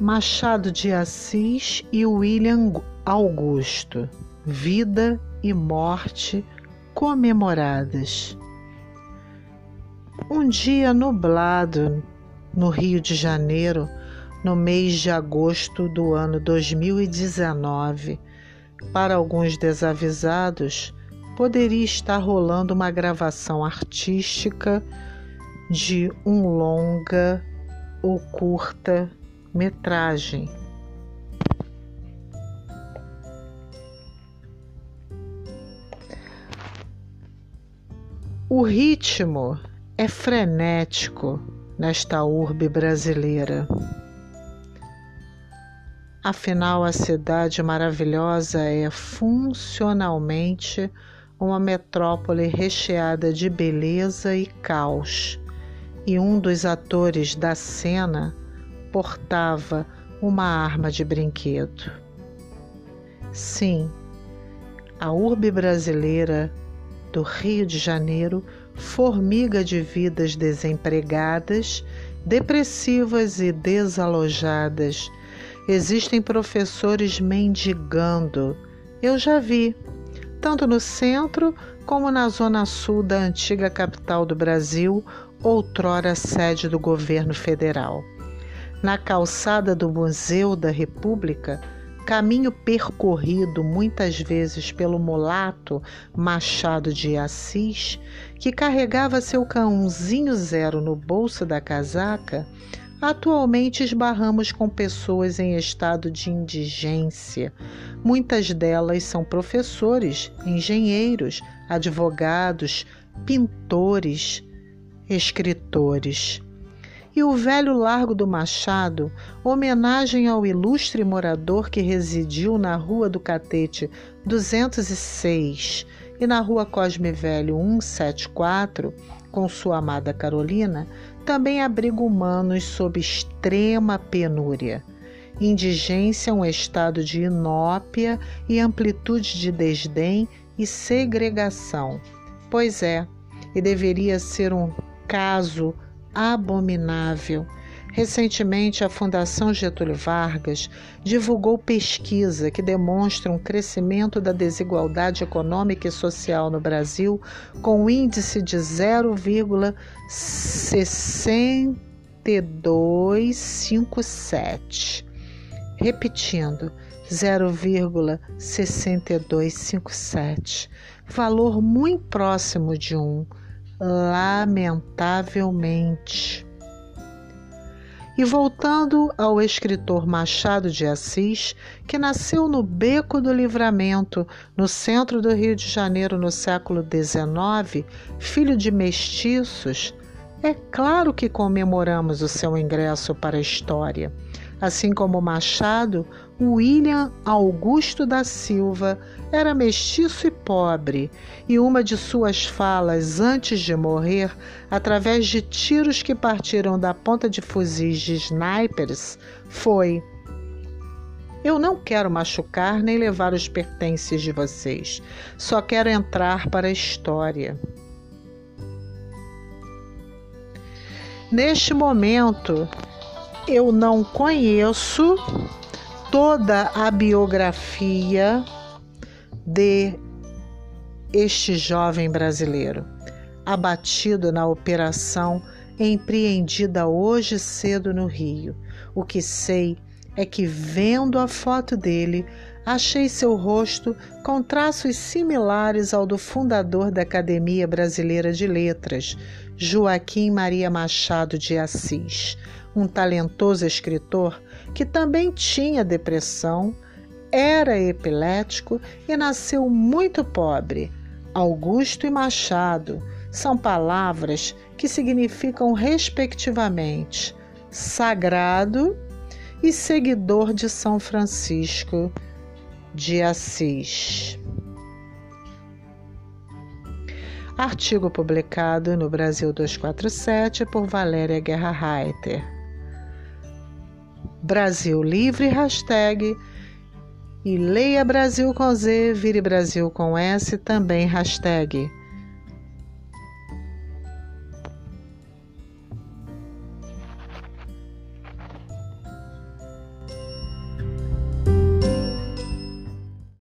Machado de Assis e William Augusto, vida e morte comemoradas. Um dia nublado no Rio de Janeiro, no mês de agosto do ano 2019, para alguns desavisados, poderia estar rolando uma gravação artística de um longa ou curta metragem. O ritmo é frenético nesta urbe brasileira. Afinal, a cidade maravilhosa é funcionalmente uma metrópole recheada de beleza e caos, e um dos atores da cena portava uma arma de brinquedo. Sim, a urbe brasileira do Rio de Janeiro formiga de vidas desempregadas, depressivas e desalojadas. Existem professores mendigando. Eu já vi, tanto no centro como na zona sul da antiga capital do Brasil, outrora sede do governo federal. Na calçada do Museu da República, caminho percorrido muitas vezes pelo mulato Machado de Assis, que carregava seu cãozinho zero no bolso da casaca, atualmente esbarramos com pessoas em estado de indigência. Muitas delas são professores, engenheiros, advogados, pintores, escritores e o velho Largo do Machado, homenagem ao ilustre morador que residiu na Rua do Catete 206 e na Rua Cosme Velho 174, com sua amada Carolina, também abriga humanos sob extrema penúria. Indigência é um estado de inópia e amplitude de desdém e segregação. Pois é, e deveria ser um caso abominável. Recentemente, a Fundação Getúlio Vargas divulgou pesquisa que demonstra um crescimento da desigualdade econômica e social no Brasil com índice de 0,6257. Repetindo, 0,6257, valor muito próximo de um lamentavelmente. E voltando ao escritor Machado de Assis, que nasceu no Beco do Livramento, no centro do Rio de Janeiro no século XIX, filho de mestiços, é claro que comemoramos o seu ingresso para a história. Assim como Machado, William Augusto da Silva era mestiço e pobre, e uma de suas falas antes de morrer, através de tiros que partiram da ponta de fuzis de snipers, foi: Eu não quero machucar nem levar os pertences de vocês, só quero entrar para a história. Neste momento, eu não conheço toda a biografia de este jovem brasileiro, abatido na operação empreendida hoje cedo no Rio. O que sei é que, vendo a foto dele, achei seu rosto com traços similares ao do fundador da Academia Brasileira de Letras, Joaquim Maria Machado de Assis um talentoso escritor que também tinha depressão, era epilético e nasceu muito pobre. Augusto e Machado são palavras que significam, respectivamente, sagrado e seguidor de São Francisco de Assis. Artigo publicado no Brasil 247 por Valéria Guerra Reiter. Brasil Livre hashtag e leia Brasil com Z, vire Brasil com S também hashtag.